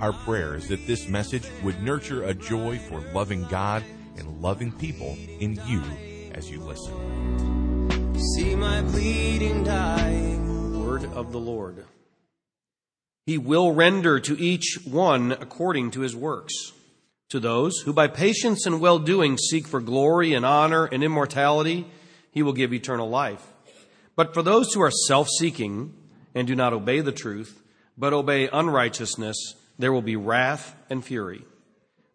Our prayer is that this message would nurture a joy for loving God and loving people in you as you listen. See my bleeding dying. Word of the Lord. He will render to each one according to his works. To those who by patience and well doing seek for glory and honor and immortality, he will give eternal life. But for those who are self seeking and do not obey the truth, but obey unrighteousness, there will be wrath and fury.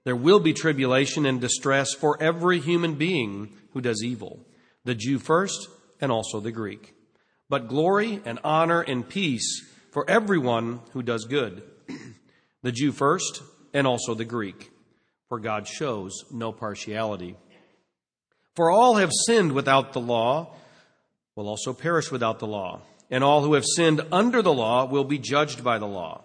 There will be tribulation and distress for every human being who does evil, the Jew first and also the Greek. But glory and honor and peace for everyone who does good, the Jew first and also the Greek, for God shows no partiality. For all have sinned without the law, will also perish without the law, and all who have sinned under the law will be judged by the law.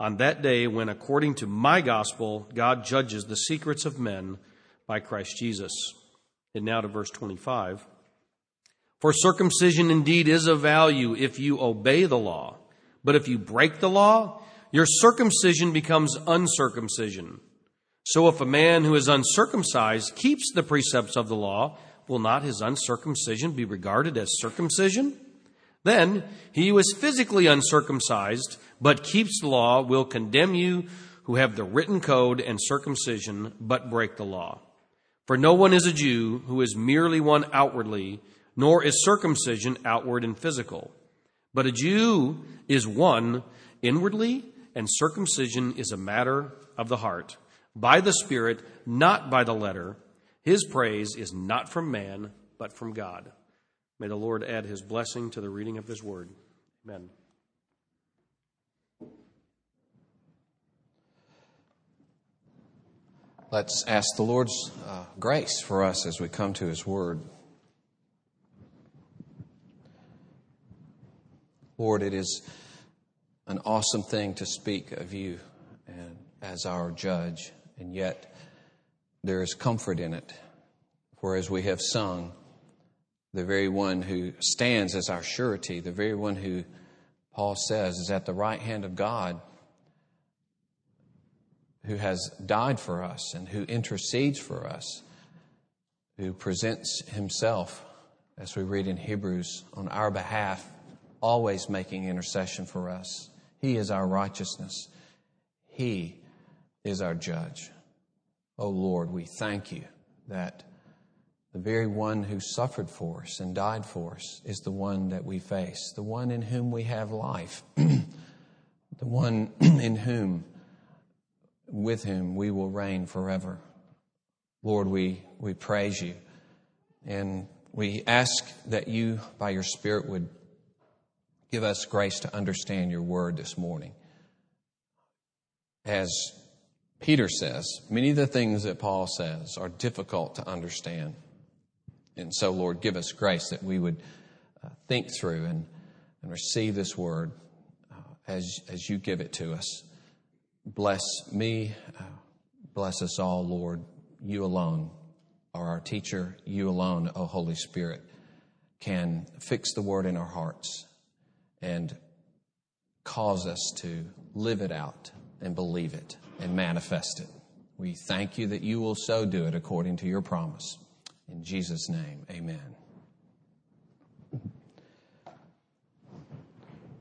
On that day, when according to my gospel, God judges the secrets of men by Christ Jesus. And now to verse 25. For circumcision indeed is of value if you obey the law. But if you break the law, your circumcision becomes uncircumcision. So if a man who is uncircumcised keeps the precepts of the law, will not his uncircumcision be regarded as circumcision? Then he who is physically uncircumcised but keeps the law will condemn you who have the written code and circumcision but break the law. For no one is a Jew who is merely one outwardly, nor is circumcision outward and physical. But a Jew is one inwardly, and circumcision is a matter of the heart, by the Spirit, not by the letter. His praise is not from man, but from God. May the Lord add his blessing to the reading of his word. Amen. Let's ask the Lord's uh, grace for us as we come to his word. Lord, it is an awesome thing to speak of you and as our judge, and yet there is comfort in it. For as we have sung, the very one who stands as our surety, the very one who Paul says is at the right hand of God, who has died for us and who intercedes for us, who presents himself, as we read in Hebrews, on our behalf, always making intercession for us. He is our righteousness. He is our judge. Oh Lord, we thank you that the very one who suffered for us and died for us is the one that we face, the one in whom we have life, the one in whom, with whom we will reign forever. Lord, we, we praise you and we ask that you, by your Spirit, would give us grace to understand your word this morning. As Peter says, many of the things that Paul says are difficult to understand. And so, Lord, give us grace that we would uh, think through and, and receive this word uh, as, as you give it to us. Bless me, uh, bless us all, Lord. You alone are our teacher. You alone, O Holy Spirit, can fix the word in our hearts and cause us to live it out and believe it and manifest it. We thank you that you will so do it according to your promise. In Jesus' name, amen.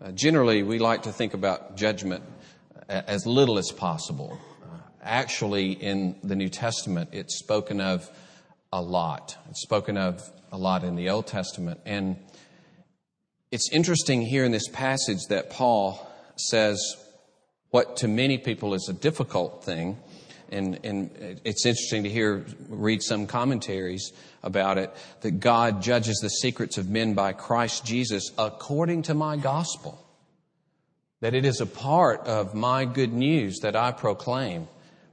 Uh, generally, we like to think about judgment as little as possible. Uh, actually, in the New Testament, it's spoken of a lot. It's spoken of a lot in the Old Testament. And it's interesting here in this passage that Paul says what to many people is a difficult thing. And, and it's interesting to hear, read some commentaries about it, that God judges the secrets of men by Christ Jesus according to my gospel. That it is a part of my good news that I proclaim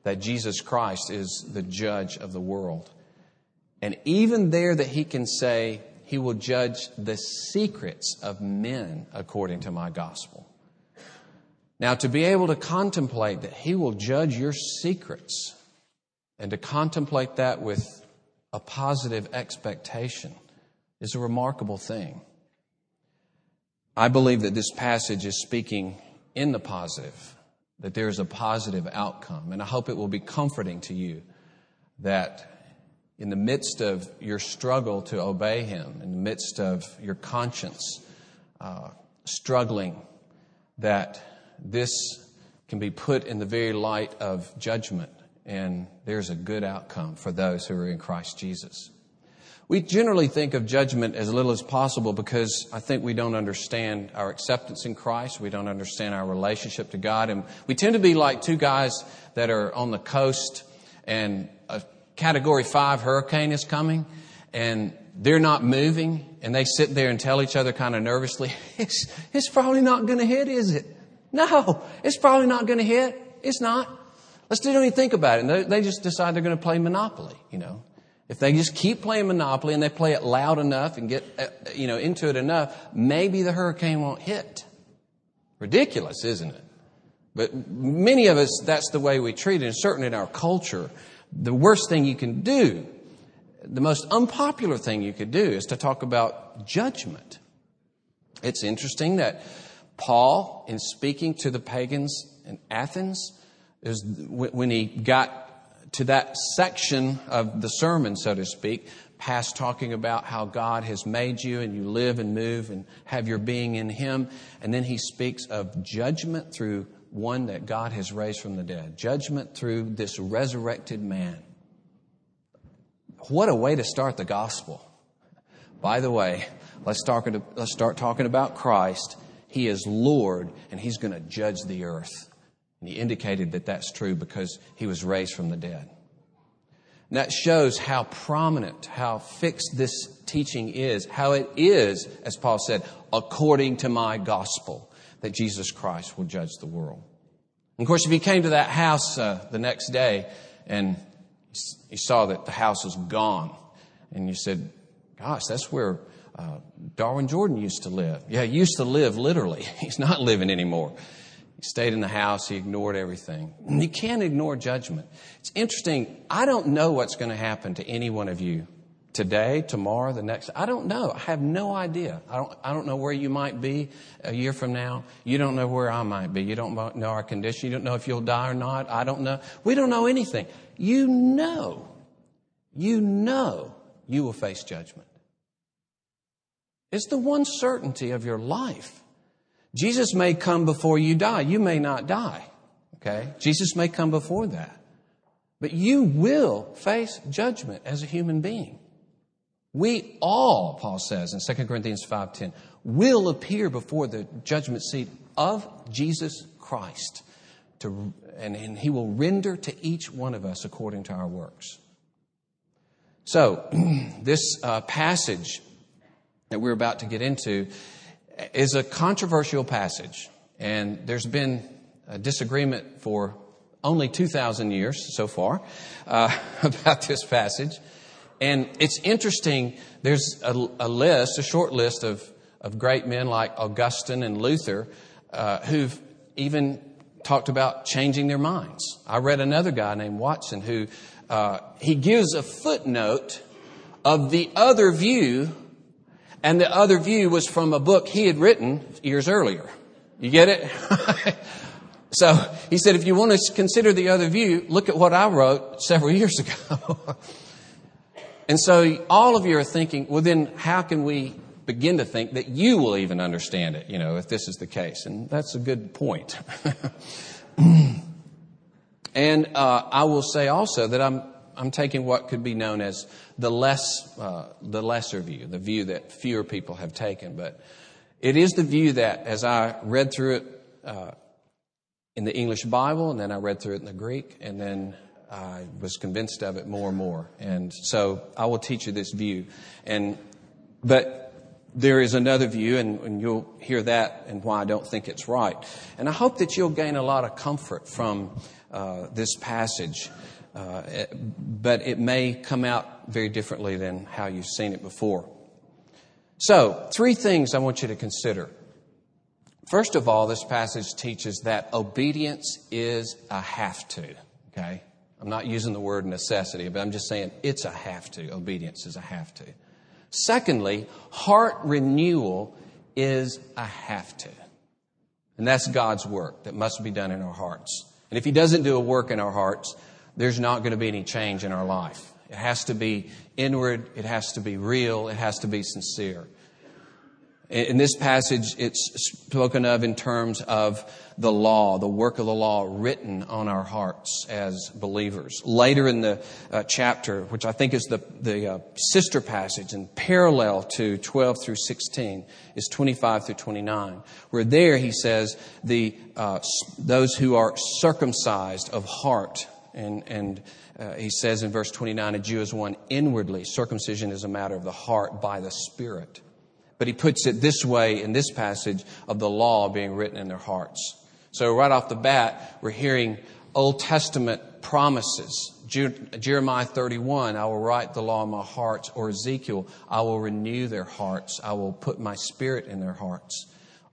that Jesus Christ is the judge of the world. And even there, that he can say, he will judge the secrets of men according to my gospel. Now, to be able to contemplate that he will judge your secrets and to contemplate that with a positive expectation is a remarkable thing. I believe that this passage is speaking in the positive, that there is a positive outcome. And I hope it will be comforting to you that in the midst of your struggle to obey Him, in the midst of your conscience uh, struggling, that this can be put in the very light of judgment, and there's a good outcome for those who are in Christ Jesus. We generally think of judgment as little as possible because I think we don't understand our acceptance in Christ. We don't understand our relationship to God. And we tend to be like two guys that are on the coast and a category five hurricane is coming and they're not moving and they sit there and tell each other kind of nervously, it's, it's probably not going to hit, is it? No, it's probably not going to hit. It's not. Let's don't even think about it. And they just decide they're going to play Monopoly, you know. If they just keep playing Monopoly and they play it loud enough and get, uh, you know, into it enough, maybe the hurricane won't hit. Ridiculous, isn't it? But many of us, that's the way we treat it, and certainly in our culture, the worst thing you can do, the most unpopular thing you could do is to talk about judgment. It's interesting that Paul, in speaking to the pagans in Athens, is when he got to that section of the sermon, so to speak, past talking about how God has made you and you live and move and have your being in Him. And then he speaks of judgment through one that God has raised from the dead, judgment through this resurrected man. What a way to start the gospel. By the way, let's start, let's start talking about Christ. He is Lord and He's going to judge the earth. And he indicated that that's true because he was raised from the dead. And that shows how prominent, how fixed this teaching is, how it is, as Paul said, according to my gospel, that Jesus Christ will judge the world. And of course, if he came to that house uh, the next day and he saw that the house was gone, and you said, Gosh, that's where uh, Darwin Jordan used to live. Yeah, he used to live literally. He's not living anymore. He stayed in the house. He ignored everything. You can't ignore judgment. It's interesting. I don't know what's going to happen to any one of you today, tomorrow, the next. I don't know. I have no idea. I don't, I don't know where you might be a year from now. You don't know where I might be. You don't know our condition. You don't know if you'll die or not. I don't know. We don't know anything. You know, you know you will face judgment. It's the one certainty of your life. Jesus may come before you die. You may not die. Okay? Jesus may come before that. But you will face judgment as a human being. We all, Paul says in 2 Corinthians 5:10, will appear before the judgment seat of Jesus Christ. To, and, and he will render to each one of us according to our works. So, this uh, passage that we're about to get into is a controversial passage, and there's been a disagreement for only 2,000 years so far uh, about this passage. And it's interesting, there's a, a, list, a short list of, of great men like Augustine and Luther uh, who've even talked about changing their minds. I read another guy named Watson who uh, he gives a footnote of the other view and the other view was from a book he had written years earlier. You get it? so he said, if you want to consider the other view, look at what I wrote several years ago. and so all of you are thinking, well, then how can we begin to think that you will even understand it, you know, if this is the case? And that's a good point. And uh, I will say also that I'm, I'm taking what could be known as the, less, uh, the lesser view, the view that fewer people have taken. But it is the view that, as I read through it uh, in the English Bible, and then I read through it in the Greek, and then I was convinced of it more and more. And so I will teach you this view. And, but there is another view, and, and, you'll hear that and why I don't think it's right. And I hope that you'll gain a lot of comfort from uh, this passage, uh, but it may come out very differently than how you've seen it before. So, three things I want you to consider. First of all, this passage teaches that obedience is a have to. Okay? I'm not using the word necessity, but I'm just saying it's a have to. Obedience is a have to. Secondly, heart renewal is a have to. And that's God's work that must be done in our hearts. And if He doesn't do a work in our hearts, there's not going to be any change in our life. It has to be inward, it has to be real, it has to be sincere. In this passage, it's spoken of in terms of the law, the work of the law written on our hearts as believers. Later in the uh, chapter, which I think is the, the uh, sister passage and parallel to 12 through 16, is 25 through 29, where there he says, the, uh, those who are circumcised of heart, and, and uh, he says in verse 29, a Jew is one inwardly. Circumcision is a matter of the heart by the Spirit. But he puts it this way in this passage of the law being written in their hearts. So right off the bat, we're hearing Old Testament promises. Jeremiah 31, I will write the law in my hearts. Or Ezekiel, I will renew their hearts. I will put my spirit in their hearts.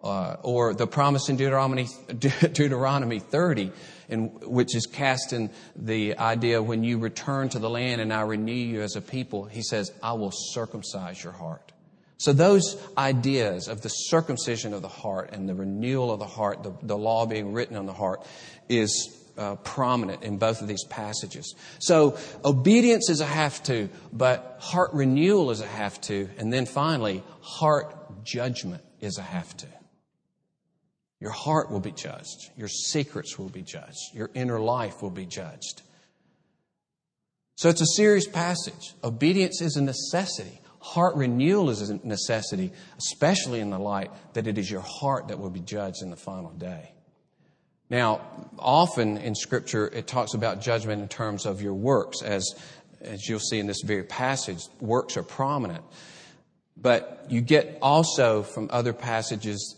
Uh, or the promise in Deuteronomy, Deuteronomy 30, which is casting the idea when you return to the land and I renew you as a people, he says, I will circumcise your heart. So, those ideas of the circumcision of the heart and the renewal of the heart, the, the law being written on the heart, is uh, prominent in both of these passages. So, obedience is a have to, but heart renewal is a have to. And then finally, heart judgment is a have to. Your heart will be judged, your secrets will be judged, your inner life will be judged. So, it's a serious passage. Obedience is a necessity. Heart renewal is a necessity, especially in the light that it is your heart that will be judged in the final day. Now, often in Scripture, it talks about judgment in terms of your works, as, as you'll see in this very passage, works are prominent. But you get also from other passages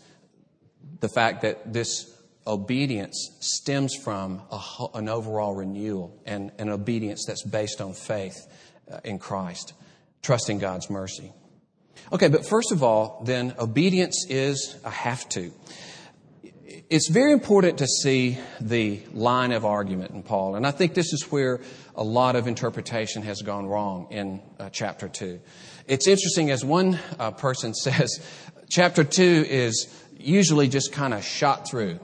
the fact that this obedience stems from a, an overall renewal and an obedience that's based on faith uh, in Christ trusting God's mercy. Okay, but first of all, then, obedience is a have to. It's very important to see the line of argument in Paul, and I think this is where a lot of interpretation has gone wrong in uh, chapter 2. It's interesting, as one uh, person says, chapter 2 is usually just kind of shot through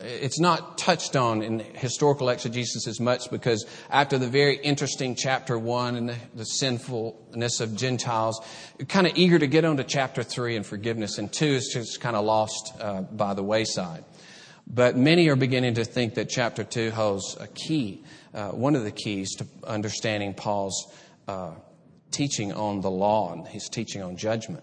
it's not touched on in historical exegesis as much because after the very interesting chapter one and the, the sinfulness of Gentiles, kind of eager to get on to chapter three and forgiveness, and two is just kind of lost uh, by the wayside. But many are beginning to think that chapter two holds a key, uh, one of the keys to understanding Paul's uh, teaching on the law and his teaching on judgment.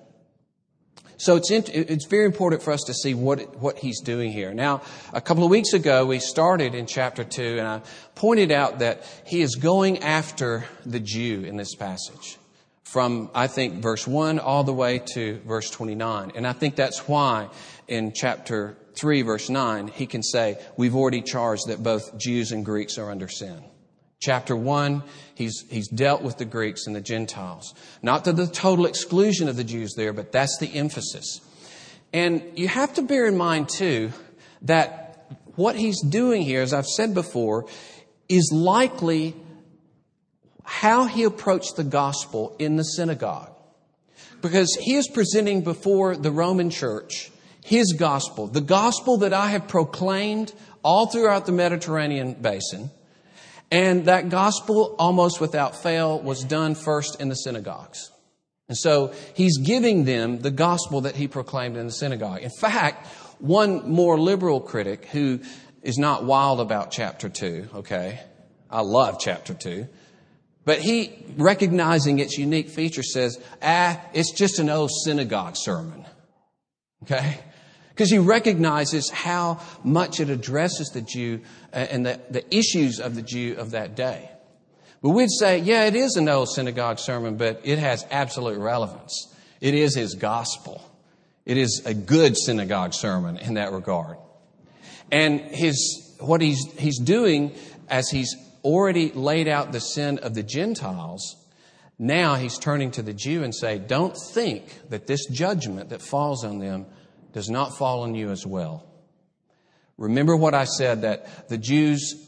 So it's, in, it's very important for us to see what, what he's doing here. Now, a couple of weeks ago, we started in chapter 2, and I pointed out that he is going after the Jew in this passage. From, I think, verse 1 all the way to verse 29. And I think that's why in chapter 3, verse 9, he can say, We've already charged that both Jews and Greeks are under sin. Chapter 1, he's, he's dealt with the Greeks and the Gentiles. Not to the total exclusion of the Jews there, but that's the emphasis. And you have to bear in mind, too, that what he's doing here, as I've said before, is likely how he approached the gospel in the synagogue. Because he is presenting before the Roman church his gospel, the gospel that I have proclaimed all throughout the Mediterranean basin and that gospel, almost without fail, was done first in the synagogues. And so he's giving them the gospel that he proclaimed in the synagogue. In fact, one more liberal critic who is not wild about chapter 2, okay? I love chapter 2. But he, recognizing its unique feature, says, ah, it's just an old synagogue sermon. Okay? Because he recognizes how much it addresses the Jew and the, the issues of the Jew of that day. But we'd say, yeah, it is an old synagogue sermon, but it has absolute relevance. It is his gospel. It is a good synagogue sermon in that regard. And his, what he's, he's doing as he's already laid out the sin of the Gentiles, now he's turning to the Jew and say, don't think that this judgment that falls on them does not fall on you as well. Remember what I said that the Jews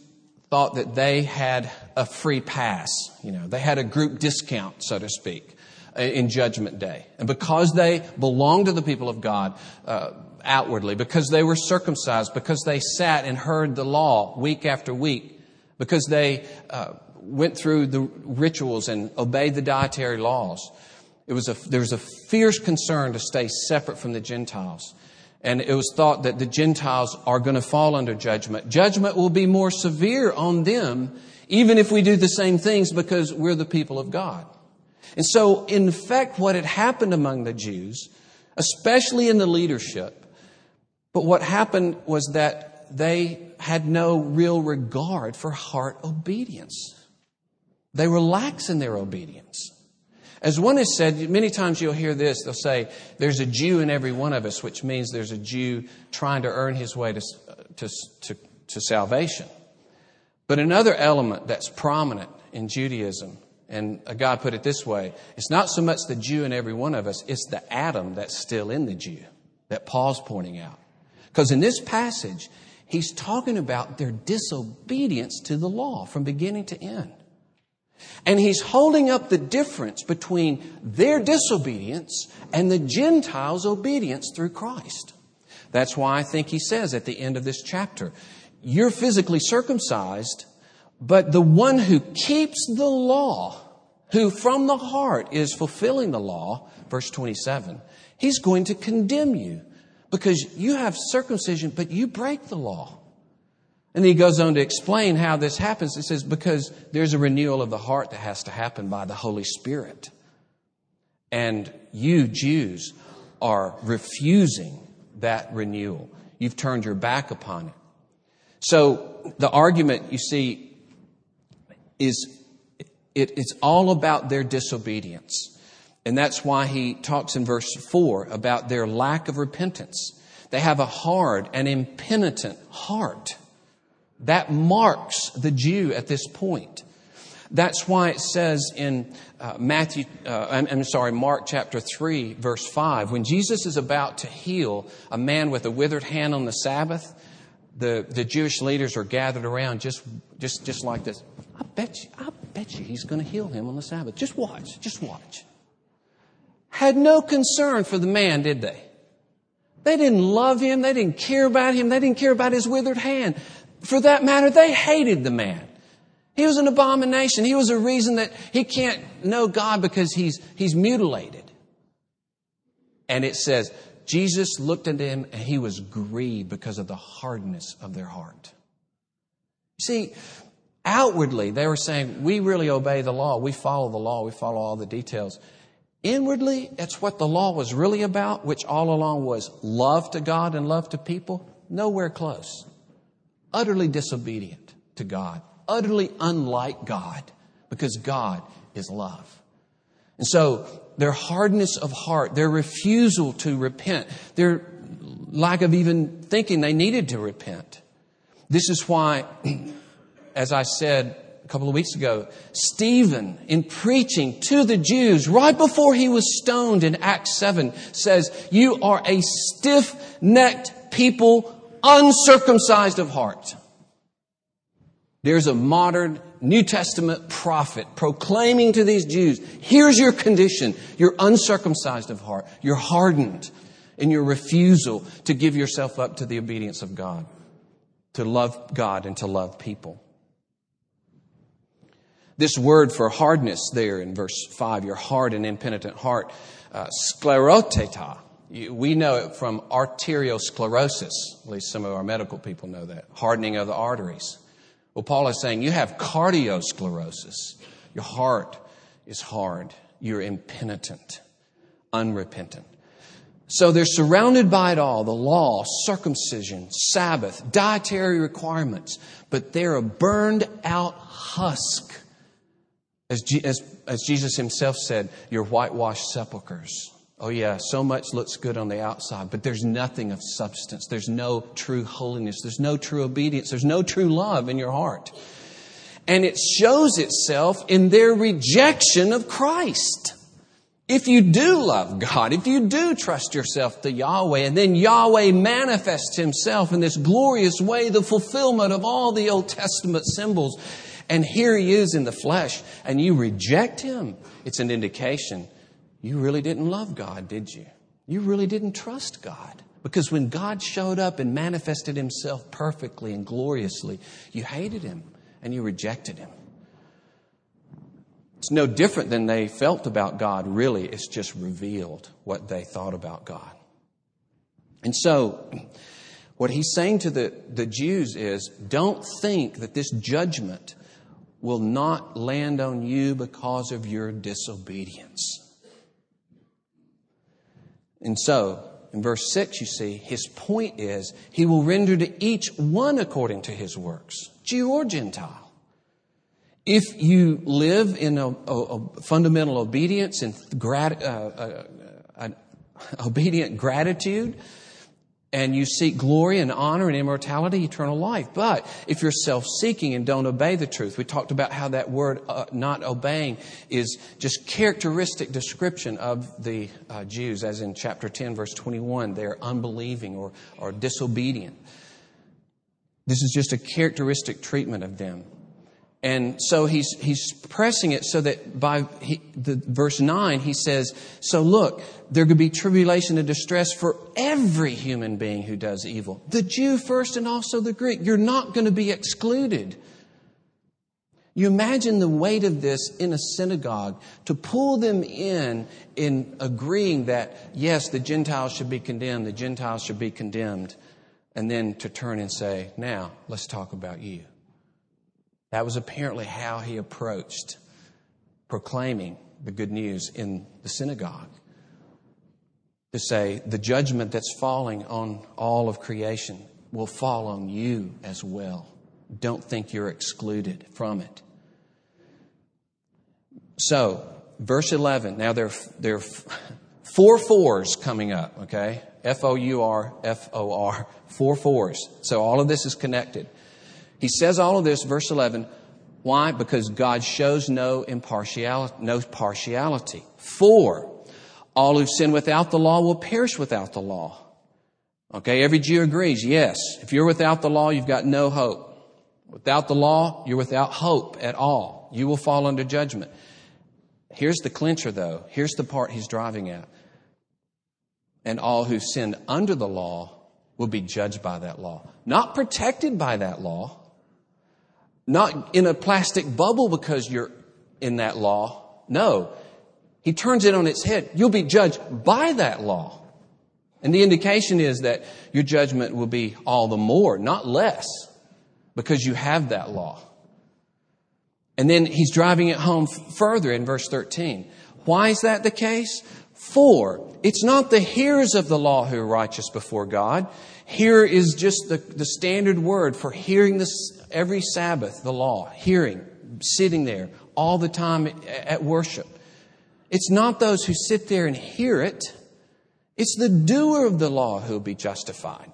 thought that they had a free pass. You know, they had a group discount, so to speak, in Judgment Day. And because they belonged to the people of God uh, outwardly, because they were circumcised, because they sat and heard the law week after week, because they uh, went through the rituals and obeyed the dietary laws, it was a, there was a fierce concern to stay separate from the Gentiles. And it was thought that the Gentiles are going to fall under judgment. Judgment will be more severe on them, even if we do the same things because we're the people of God. And so, in fact, what had happened among the Jews, especially in the leadership, but what happened was that they had no real regard for heart obedience. They were lax in their obedience. As one has said, many times you'll hear this, they'll say, there's a Jew in every one of us, which means there's a Jew trying to earn his way to, to, to, to salvation. But another element that's prominent in Judaism, and guy put it this way, it's not so much the Jew in every one of us, it's the Adam that's still in the Jew that Paul's pointing out. Because in this passage, he's talking about their disobedience to the law from beginning to end. And he's holding up the difference between their disobedience and the Gentiles' obedience through Christ. That's why I think he says at the end of this chapter, you're physically circumcised, but the one who keeps the law, who from the heart is fulfilling the law, verse 27, he's going to condemn you because you have circumcision, but you break the law. And then he goes on to explain how this happens. He says, because there's a renewal of the heart that has to happen by the Holy Spirit. And you, Jews, are refusing that renewal. You've turned your back upon it. So the argument, you see, is it, it's all about their disobedience. And that's why he talks in verse 4 about their lack of repentance. They have a hard and impenitent heart. That marks the Jew at this point. That's why it says in uh, Matthew, uh, I'm, I'm, sorry, Mark chapter 3, verse 5, when Jesus is about to heal a man with a withered hand on the Sabbath, the, the Jewish leaders are gathered around just, just, just like this. I bet you, I bet you he's going to heal him on the Sabbath. Just watch, just watch. Had no concern for the man, did they? They didn't love him. They didn't care about him. They didn't care about his withered hand. For that matter, they hated the man. He was an abomination. He was a reason that he can't know God because he's, he's mutilated. And it says, Jesus looked at him and he was grieved because of the hardness of their heart. See, outwardly, they were saying, we really obey the law. We follow the law. We follow all the details. Inwardly, it's what the law was really about, which all along was love to God and love to people. Nowhere close utterly disobedient to God, utterly unlike God, because God is love. And so their hardness of heart, their refusal to repent, their lack of even thinking they needed to repent. This is why, as I said a couple of weeks ago, Stephen, in preaching to the Jews right before he was stoned in Acts 7, says, You are a stiff necked people uncircumcised of heart. There's a modern New Testament prophet proclaiming to these Jews, here's your condition. You're uncircumcised of heart. You're hardened in your refusal to give yourself up to the obedience of God, to love God and to love people. This word for hardness there in verse 5, your hard and impenitent heart, uh, scleroteta, We know it from arteriosclerosis. At least some of our medical people know that. Hardening of the arteries. Well, Paul is saying you have cardiosclerosis. Your heart is hard. You're impenitent, unrepentant. So they're surrounded by it all the law, circumcision, Sabbath, dietary requirements, but they're a burned out husk. As, as, as Jesus himself said, you're whitewashed sepulchres. Oh, yeah, so much looks good on the outside, but there's nothing of substance. There's no true holiness. There's no true obedience. There's no true love in your heart. And it shows itself in their rejection of Christ. If you do love God, if you do trust yourself to Yahweh, and then Yahweh manifests Himself in this glorious way, the fulfillment of all the Old Testament symbols, and here He is in the flesh, and you reject Him, it's an indication you really didn't love God, did you? You really didn't trust God. Because when God showed up and manifested Himself perfectly and gloriously, you hated Him and you rejected Him. It's no different than they felt about God, really. It's just revealed what they thought about God. And so, what he's saying to the, the Jews is don't think that this judgment will not land on you because of your disobedience. And so, in verse 6, you see, his point is he will render to each one according to his works, Jew or Gentile. If you live in a, a, a fundamental obedience and grat, uh, uh, obedient gratitude, and you seek glory and honor and immortality, eternal life. But if you're self seeking and don't obey the truth, we talked about how that word uh, not obeying is just characteristic description of the uh, Jews, as in chapter 10, verse 21. They're unbelieving or, or disobedient. This is just a characteristic treatment of them. And so he's, he's pressing it so that by he, the, verse 9, he says, So look, there could be tribulation and distress for every human being who does evil. The Jew first and also the Greek. You're not going to be excluded. You imagine the weight of this in a synagogue to pull them in in agreeing that, yes, the Gentiles should be condemned, the Gentiles should be condemned, and then to turn and say, Now, let's talk about you. That was apparently how he approached proclaiming the good news in the synagogue. To say, the judgment that's falling on all of creation will fall on you as well. Don't think you're excluded from it. So, verse 11, now there, there are four fours coming up, okay? F O U R, F O R, four fours. So all of this is connected. He says all of this, verse 11. Why? Because God shows no impartiality, no partiality. For all who sin without the law will perish without the law. Okay, every Jew agrees, yes. If you're without the law, you've got no hope. Without the law, you're without hope at all. You will fall under judgment. Here's the clincher, though. Here's the part he's driving at. And all who sin under the law will be judged by that law. Not protected by that law, not in a plastic bubble because you're in that law. No. He turns it on its head. You'll be judged by that law. And the indication is that your judgment will be all the more, not less, because you have that law. And then he's driving it home further in verse 13. Why is that the case? For it's not the hearers of the law who are righteous before God. Here is just the, the standard word for hearing this every Sabbath, the law, hearing, sitting there all the time at worship. It's not those who sit there and hear it. It's the doer of the law who will be justified.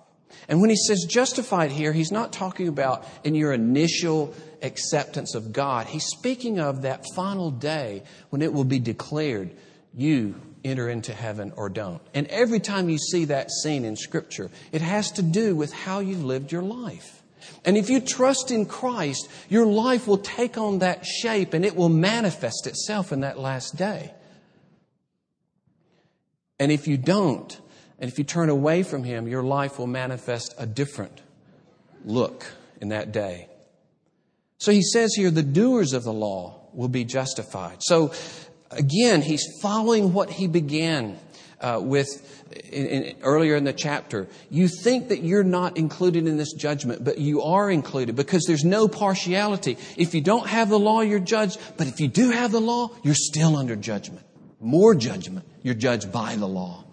And when he says justified here, he's not talking about in your initial acceptance of God. He's speaking of that final day when it will be declared, you enter into heaven or don't. And every time you see that scene in Scripture, it has to do with how you've lived your life. And if you trust in Christ, your life will take on that shape and it will manifest itself in that last day. And if you don't, and if you turn away from Him, your life will manifest a different look in that day. So he says here, the doers of the law will be justified. So again, he's following what he began uh, with in, in, earlier in the chapter. You think that you're not included in this judgment, but you are included because there's no partiality. If you don't have the law, you're judged. But if you do have the law, you're still under judgment. More judgment. You're judged by the law.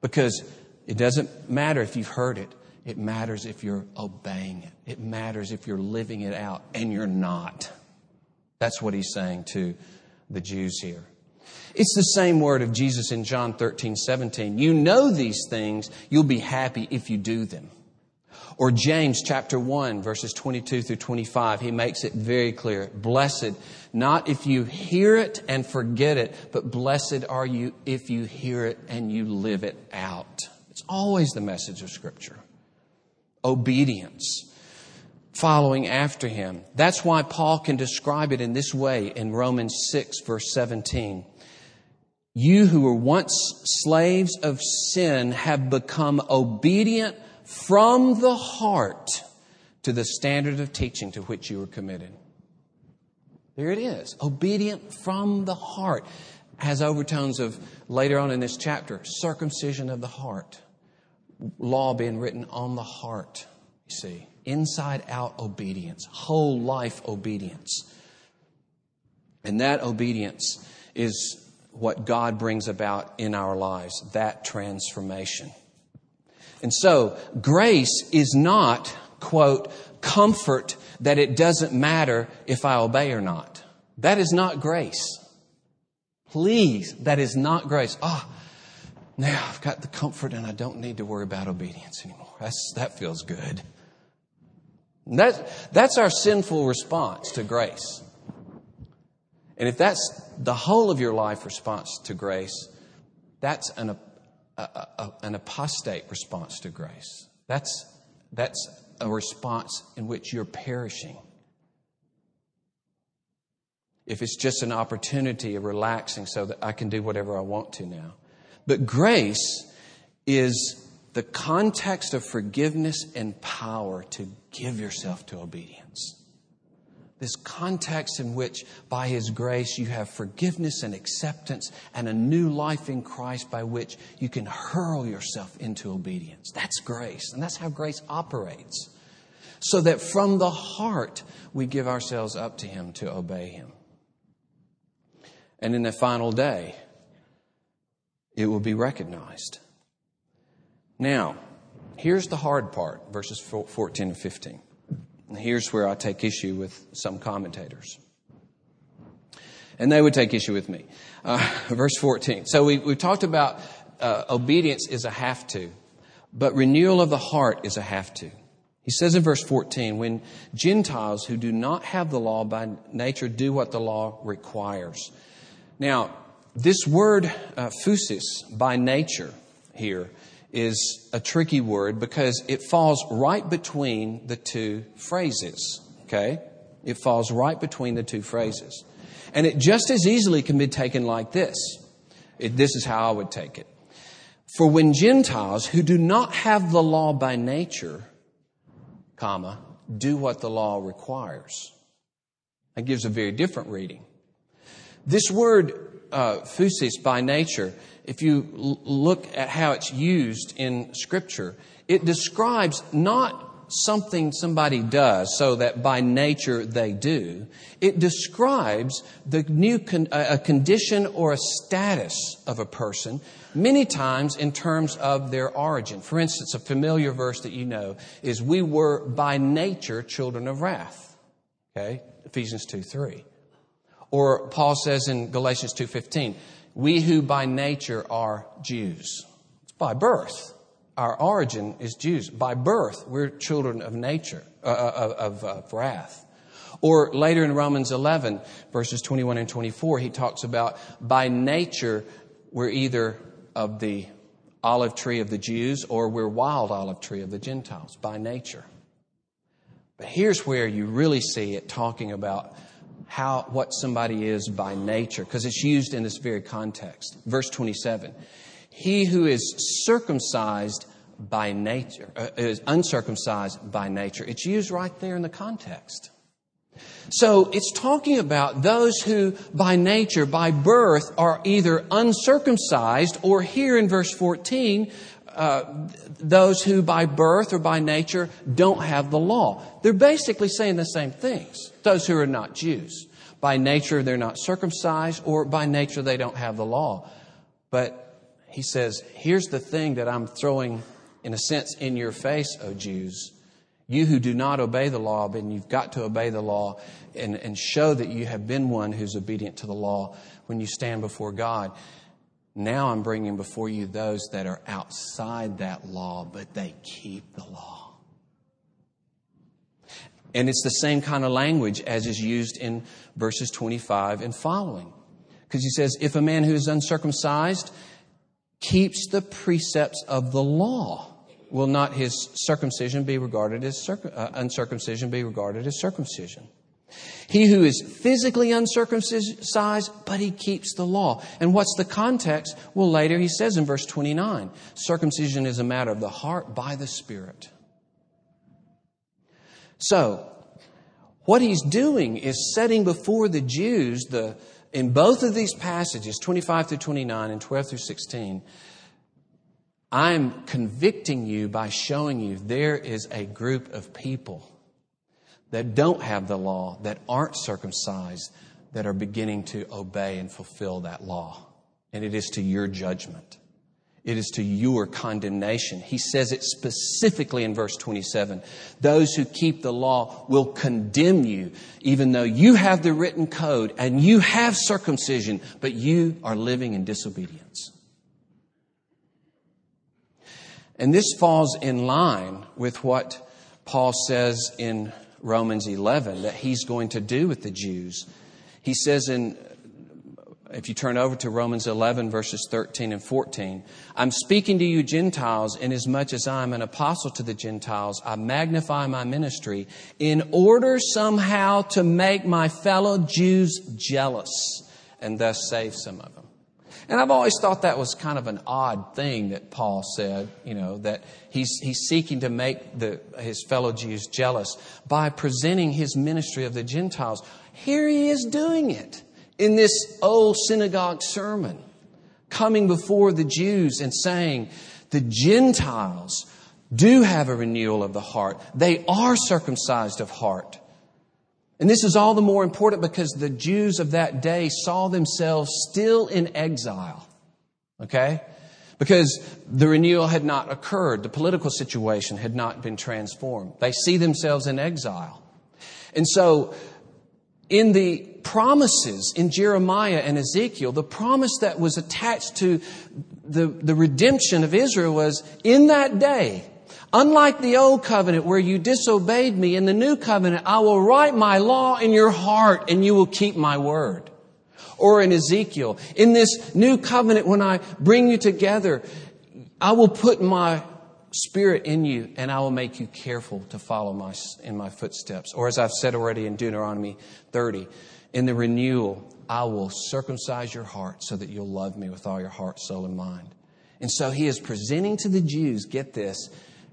Because it doesn't matter if you've heard it. It matters if you're obeying it. It matters if you're living it out, and you're not. That's what he's saying to the Jews here. It's the same word of Jesus in John 13, 17. You know these things, you'll be happy if you do them. Or James chapter 1, verses 22 through 25, he makes it very clear. Blessed, not if you hear it and forget it, but blessed are you if you hear it and you live it out. It's always the message of Scripture. Obedience following after him. That's why Paul can describe it in this way in Romans 6, verse 17. You who were once slaves of sin have become obedient from the heart to the standard of teaching to which you were committed. There it is. Obedient from the heart. Has overtones of later on in this chapter, circumcision of the heart. Law being written on the heart, you see. Inside out obedience, whole life obedience. And that obedience is what God brings about in our lives, that transformation. And so, grace is not, quote, comfort that it doesn't matter if I obey or not. That is not grace. Please, that is not grace. Ah, oh, now I've got the comfort and I don't need to worry about obedience anymore. That's, that feels good. That, that's our sinful response to grace. And if that's the whole of your life response to grace, that's an, a, a, a, an apostate response to grace. That's, that's a response in which you're perishing. If it's just an opportunity of relaxing so that I can do whatever I want to now. But grace is the context of forgiveness and power to give yourself to obedience this context in which, by His grace, you have forgiveness and acceptance and a new life in Christ by which you can hurl yourself into obedience. That's grace, and that's how grace operates. So that from the heart, we give ourselves up to Him to obey Him. And in the final day, it will be recognized. Now, here's the hard part verses 14 and 15. Here's where I take issue with some commentators. And they would take issue with me. Uh, verse 14. So we, we talked about uh, obedience is a have to, but renewal of the heart is a have to. He says in verse 14, when Gentiles who do not have the law by nature do what the law requires. Now, this word uh, phusis, by nature, here, is a tricky word because it falls right between the two phrases. Okay? It falls right between the two phrases. And it just as easily can be taken like this. It, this is how I would take it. For when Gentiles who do not have the law by nature, comma, do what the law requires. That gives a very different reading. This word, uh, by nature, if you look at how it's used in Scripture, it describes not something somebody does so that by nature they do. It describes the new con- a condition or a status of a person, many times in terms of their origin. For instance, a familiar verse that you know is we were by nature children of wrath. Okay? Ephesians 2 3. Or Paul says in Galatians 2:15, we who by nature are Jews. It's by birth. Our origin is Jews. By birth, we're children of nature, uh, uh of, of, of wrath. Or later in Romans 11, verses 21 and 24, he talks about by nature, we're either of the olive tree of the Jews or we're wild olive tree of the Gentiles, by nature. But here's where you really see it talking about how what somebody is by nature because it's used in this very context. Verse 27. He who is circumcised by nature uh, is uncircumcised by nature. It's used right there in the context. So it's talking about those who by nature, by birth, are either uncircumcised or here in verse 14, uh, those who by birth or by nature don't have the law. They're basically saying the same things. Those who are not Jews. By nature, they're not circumcised, or by nature, they don't have the law. But he says, here's the thing that I'm throwing, in a sense, in your face, O Jews. You who do not obey the law, but you've got to obey the law and, and show that you have been one who's obedient to the law when you stand before God. Now I'm bringing before you those that are outside that law, but they keep the law. And it's the same kind of language as is used in verses 25 and following. Because he says, if a man who is uncircumcised keeps the precepts of the law, will not his circumcision be regarded as uh, uncircumcision be regarded as circumcision? He who is physically uncircumcised, but he keeps the law. And what's the context? Well, later he says in verse 29 circumcision is a matter of the heart by the Spirit. So, what he's doing is setting before the Jews the in both of these passages, 25 through 29 and 12 through 16, I'm convicting you by showing you there is a group of people that don't have the law, that aren't circumcised, that are beginning to obey and fulfill that law. And it is to your judgment. It is to your condemnation. He says it specifically in verse 27. Those who keep the law will condemn you, even though you have the written code and you have circumcision, but you are living in disobedience. And this falls in line with what Paul says in Romans 11 that he's going to do with the Jews. He says in if you turn over to Romans 11, verses 13 and 14, I'm speaking to you Gentiles, inasmuch as I'm an apostle to the Gentiles, I magnify my ministry in order somehow to make my fellow Jews jealous and thus save some of them. And I've always thought that was kind of an odd thing that Paul said, you know, that he's, he's seeking to make the, his fellow Jews jealous by presenting his ministry of the Gentiles. Here he is doing it in this old synagogue sermon, coming before the Jews and saying, the Gentiles do have a renewal of the heart. They are circumcised of heart. And this is all the more important because the Jews of that day saw themselves still in exile. Okay? Because the renewal had not occurred. The political situation had not been transformed. They see themselves in exile. And so, in the promises in Jeremiah and Ezekiel, the promise that was attached to the, the redemption of Israel was in that day, unlike the old covenant where you disobeyed me, in the new covenant, I will write my law in your heart and you will keep my word. Or in Ezekiel, in this new covenant, when I bring you together, I will put my spirit in you and I will make you careful to follow my, in my footsteps. Or as I've said already in Deuteronomy 30, in the renewal, I will circumcise your heart so that you'll love me with all your heart, soul, and mind. And so he is presenting to the Jews, get this,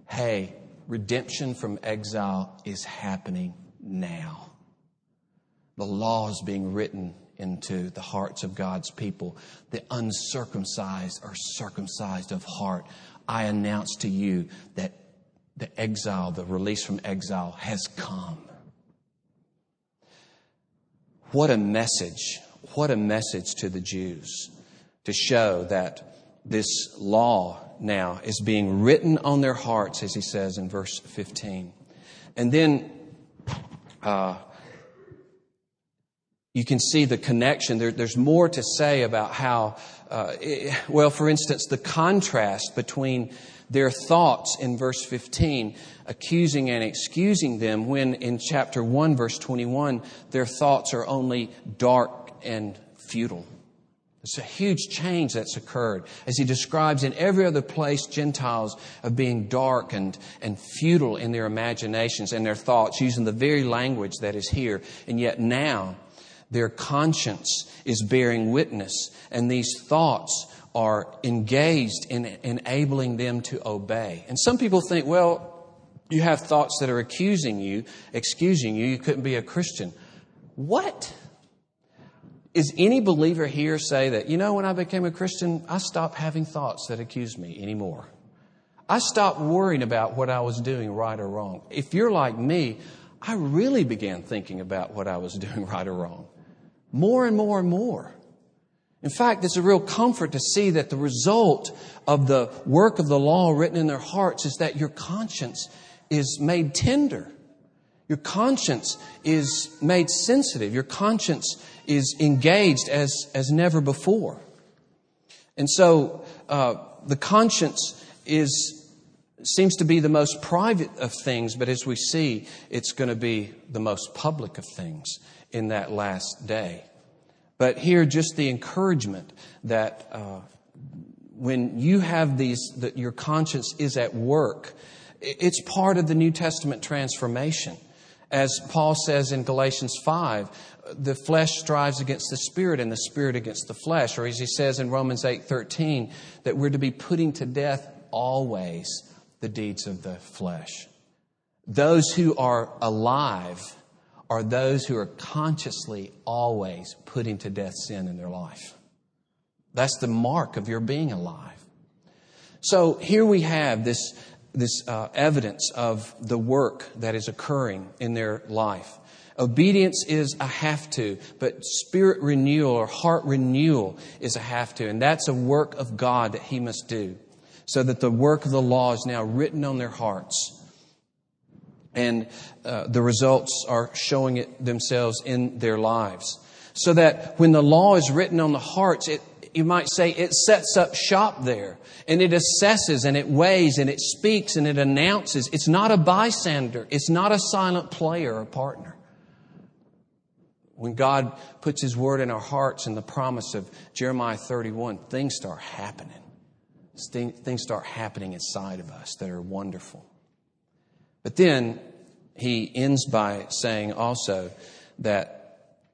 hey, redemption from exile is happening now. The law is being written into the hearts of God's people. The uncircumcised are circumcised of heart. I announce to you that the exile, the release from exile has come. What a message. What a message to the Jews to show that this law now is being written on their hearts, as he says in verse 15. And then uh, you can see the connection. There, there's more to say about how, uh, it, well, for instance, the contrast between their thoughts in verse 15, accusing and excusing them, when in chapter 1, verse 21, their thoughts are only dark and futile. It's a huge change that's occurred. As he describes in every other place, Gentiles of being dark and, and futile in their imaginations and their thoughts, using the very language that is here. And yet now, their conscience is bearing witness, and these thoughts are engaged in enabling them to obey. And some people think, well, You have thoughts that are accusing you, excusing you, you couldn't be a Christian. What? Is any believer here say that, you know, when I became a Christian, I stopped having thoughts that accused me anymore? I stopped worrying about what I was doing right or wrong. If you're like me, I really began thinking about what I was doing right or wrong. More and more and more. In fact, it's a real comfort to see that the result of the work of the law written in their hearts is that your conscience is made tender. Your conscience is made sensitive. Your conscience is engaged as, as never before. And so uh, the conscience is seems to be the most private of things, but as we see, it's going to be the most public of things in that last day. But here, just the encouragement that uh, when you have these, that your conscience is at work, it's part of the New Testament transformation. As Paul says in Galatians 5, the flesh strives against the spirit and the spirit against the flesh. Or as he says in Romans 8:13, that we're to be putting to death always the deeds of the flesh. Those who are alive are those who are consciously always putting to death sin in their life. That's the mark of your being alive. So here we have this, this uh, evidence of the work that is occurring in their life. Obedience is a have to, but spirit renewal or heart renewal is a have to. And that's a work of God that He must do so that the work of the law is now written on their hearts. And uh, the results are showing it themselves in their lives. So that when the law is written on the hearts, it, you might say it sets up shop there and it assesses and it weighs and it speaks and it announces. It's not a bystander. It's not a silent player or partner. When God puts His word in our hearts and the promise of Jeremiah 31, things start happening things start happening inside of us that are wonderful. But then he ends by saying also that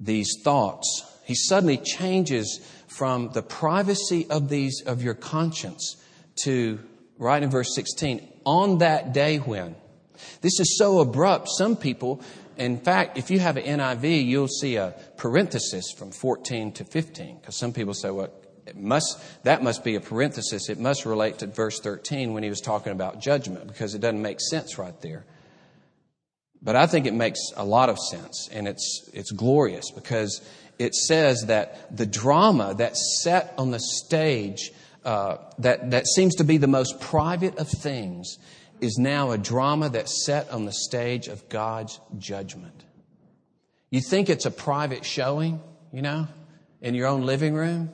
these thoughts, he suddenly changes from the privacy of these of your conscience to right in verse 16, on that day when. This is so abrupt. Some people, in fact, if you have an NIV, you'll see a parenthesis from 14 to 15, because some people say, well, it must, that must be a parenthesis. It must relate to verse 13 when he was talking about judgment because it doesn't make sense right there. But I think it makes a lot of sense and it's, it's glorious because it says that the drama that's set on the stage uh, that, that seems to be the most private of things is now a drama that's set on the stage of God's judgment. You think it's a private showing, you know, in your own living room?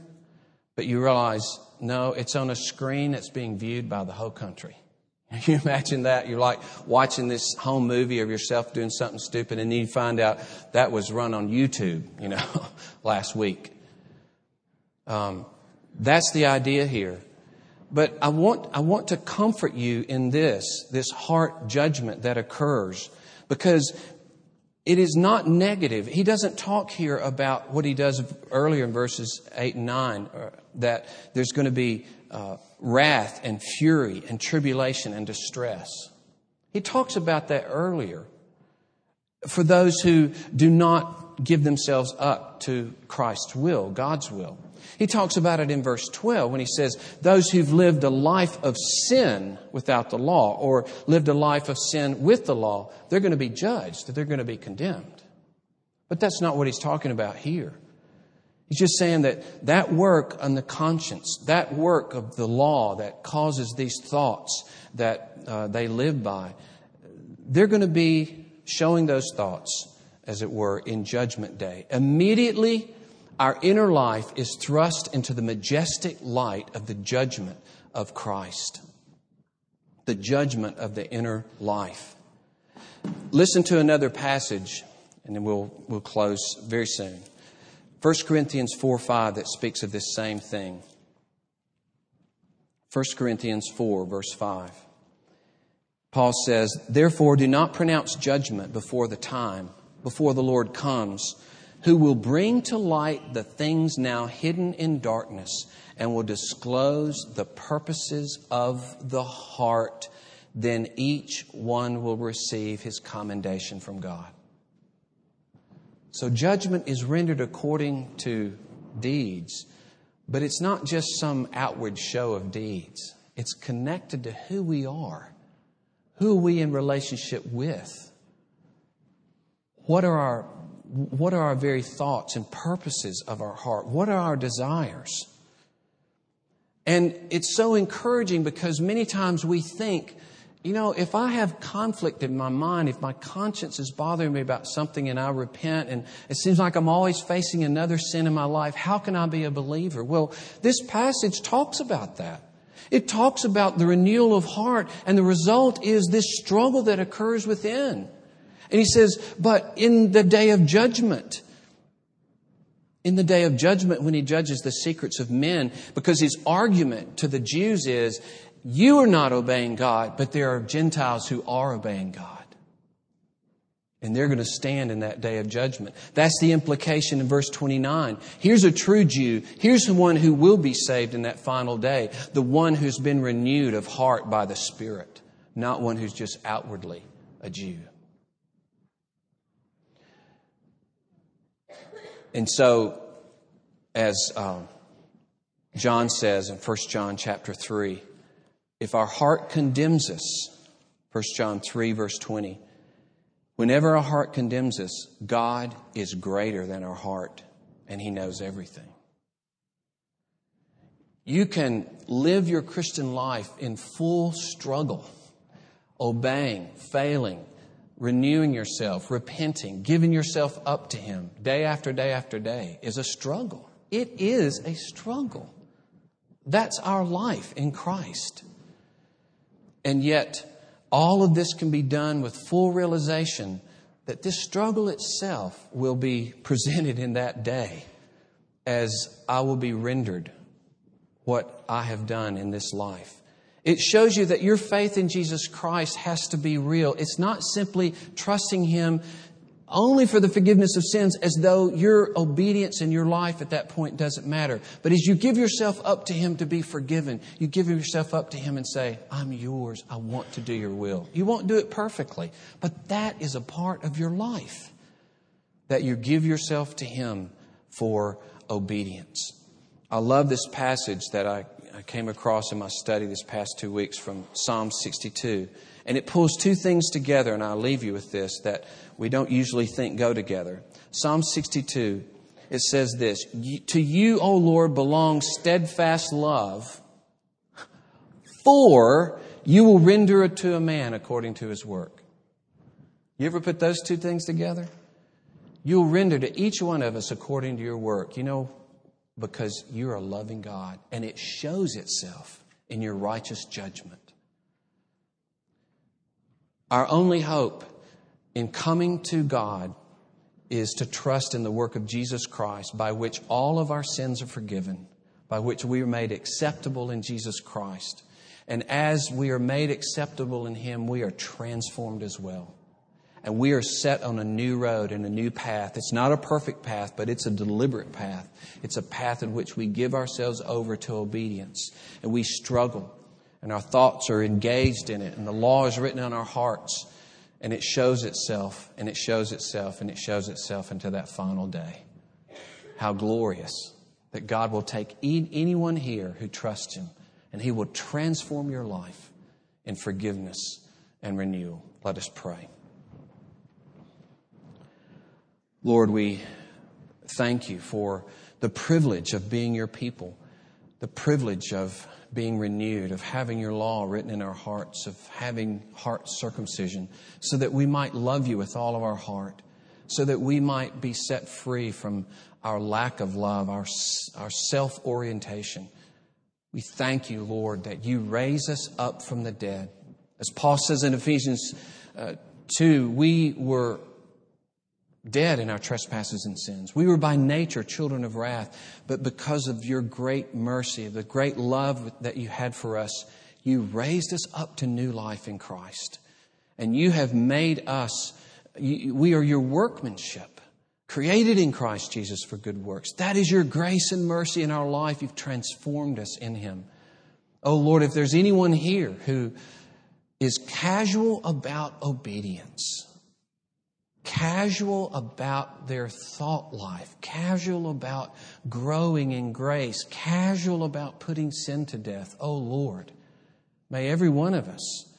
But you realize, no, it's on a screen that's being viewed by the whole country. You imagine that? You're like watching this home movie of yourself doing something stupid, and then you find out that was run on YouTube, you know, last week. Um, that's the idea here. But I want, I want to comfort you in this, this heart judgment that occurs, because it is not negative. He doesn't talk here about what he does earlier in verses 8 and 9, uh, that there's going to be uh, wrath and fury and tribulation and distress. He talks about that earlier for those who do not give themselves up to Christ's will, God's will. He talks about it in verse 12 when he says, Those who've lived a life of sin without the law, or lived a life of sin with the law, they're going to be judged, they're going to be condemned. But that's not what he's talking about here. He's just saying that that work on the conscience, that work of the law that causes these thoughts that uh, they live by, they're going to be showing those thoughts, as it were, in Judgment Day. Immediately our inner life is thrust into the majestic light of the judgment of Christ. The judgment of the inner life. Listen to another passage, and then we'll, we'll close very soon. 1 Corinthians 4 5 that speaks of this same thing. 1 Corinthians 4, verse 5. Paul says, Therefore, do not pronounce judgment before the time, before the Lord comes who will bring to light the things now hidden in darkness and will disclose the purposes of the heart. then each one will receive his commendation from God. So judgment is rendered according to deeds, but it's not just some outward show of deeds. It's connected to who we are. Who are we in relationship with? What are our, what are our very thoughts and purposes of our heart? What are our desires? And it's so encouraging because many times we think, you know, if I have conflict in my mind, if my conscience is bothering me about something and I repent and it seems like I'm always facing another sin in my life, how can I be a believer? Well, this passage talks about that. It talks about the renewal of heart and the result is this struggle that occurs within. And he says, but in the day of judgment, in the day of judgment when he judges the secrets of men, because his argument to the Jews is, you are not obeying God, but there are Gentiles who are obeying God. And they're going to stand in that day of judgment. That's the implication in verse 29. Here's a true Jew. Here's the one who will be saved in that final day. The one who's been renewed of heart by the Spirit, not one who's just outwardly a Jew. And so, as um, John says in 1 John chapter 3, if our heart condemns us, 1 John 3, verse 20, whenever our heart condemns us, God is greater than our heart and He knows everything. You can live your Christian life in full struggle, obeying, failing, renewing yourself, repenting, giving yourself up to Him day after day after day is a struggle. It is a struggle. That's our life in Christ. And yet, all of this can be done with full realization that this struggle itself will be presented in that day as I will be rendered what I have done in this life. It shows you that your faith in Jesus Christ has to be real. It's not simply trusting Him only for the forgiveness of sins as though your obedience in your life at that point doesn't matter. But as you give yourself up to Him to be forgiven, you give yourself up to Him and say, I'm yours. I want to do your will. You won't do it perfectly, but that is a part of your life that you give yourself to Him for obedience. I love this passage that I, I came across in my study this past two weeks from Psalm 62. And it pulls two things together, and I'll leave you with this that we don't usually think go together. Psalm 62, it says this To you, O Lord, belongs steadfast love, for you will render it to a man according to his work. You ever put those two things together? You'll render to each one of us according to your work. You know, because you're a loving God, and it shows itself in your righteous judgment. Our only hope in coming to God is to trust in the work of Jesus Christ, by which all of our sins are forgiven, by which we are made acceptable in Jesus Christ. And as we are made acceptable in Him, we are transformed as well. And we are set on a new road and a new path. It's not a perfect path, but it's a deliberate path. It's a path in which we give ourselves over to obedience and we struggle and our thoughts are engaged in it, and the law is written on our hearts, and it shows itself, and it shows itself, and it shows itself into that final day. How glorious that God will take anyone here who trusts Him, and He will transform your life in forgiveness and renewal. Let us pray. Lord, we thank you for the privilege of being your people, the privilege of being renewed, of having your law written in our hearts, of having heart circumcision, so that we might love you with all of our heart, so that we might be set free from our lack of love, our, our self orientation. We thank you, Lord, that you raise us up from the dead. As Paul says in Ephesians uh, 2, we were dead in our trespasses and sins. We were by nature children of wrath, but because of your great mercy, the great love that you had for us, you raised us up to new life in Christ. And you have made us, we are your workmanship, created in Christ Jesus for good works. That is your grace and mercy in our life. You've transformed us in Him. Oh Lord, if there's anyone here who is casual about obedience, casual about their thought life, casual about growing in grace, casual about putting sin to death. Oh Lord, may every one of us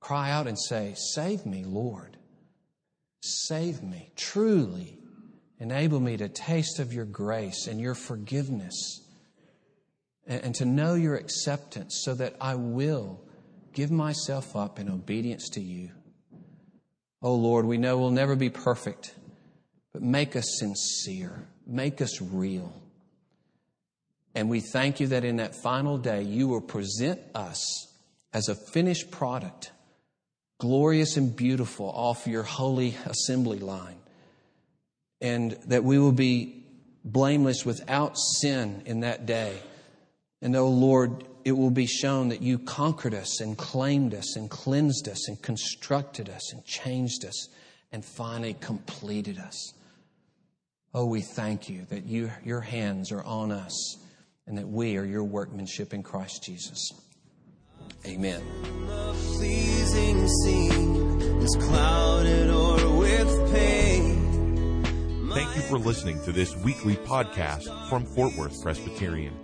cry out and say, Save me, Lord. Save me. Truly enable me to taste of your grace and your forgiveness and, to know your acceptance so that I will give myself up in obedience to you. Oh Lord, we know we'll never be perfect, but make us sincere, make us real. And we thank you that in that final day, you will present us as a finished product, glorious and beautiful off your holy assembly line. And that we will be blameless without sin in that day. And oh Lord, it will be shown that you conquered us and claimed us and cleansed us and constructed us and changed us and finally completed us. Oh, we thank you that you, your hands are on us and that we are your workmanship in Christ Jesus. Amen. Thank you for listening to this weekly podcast from Fort Worth Presbyterian.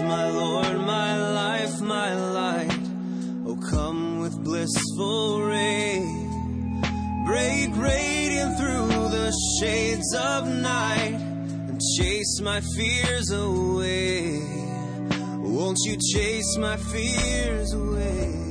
My Lord, my life, my light. Oh, come with blissful ray. Break radiant through the shades of night and chase my fears away. Won't you chase my fears away?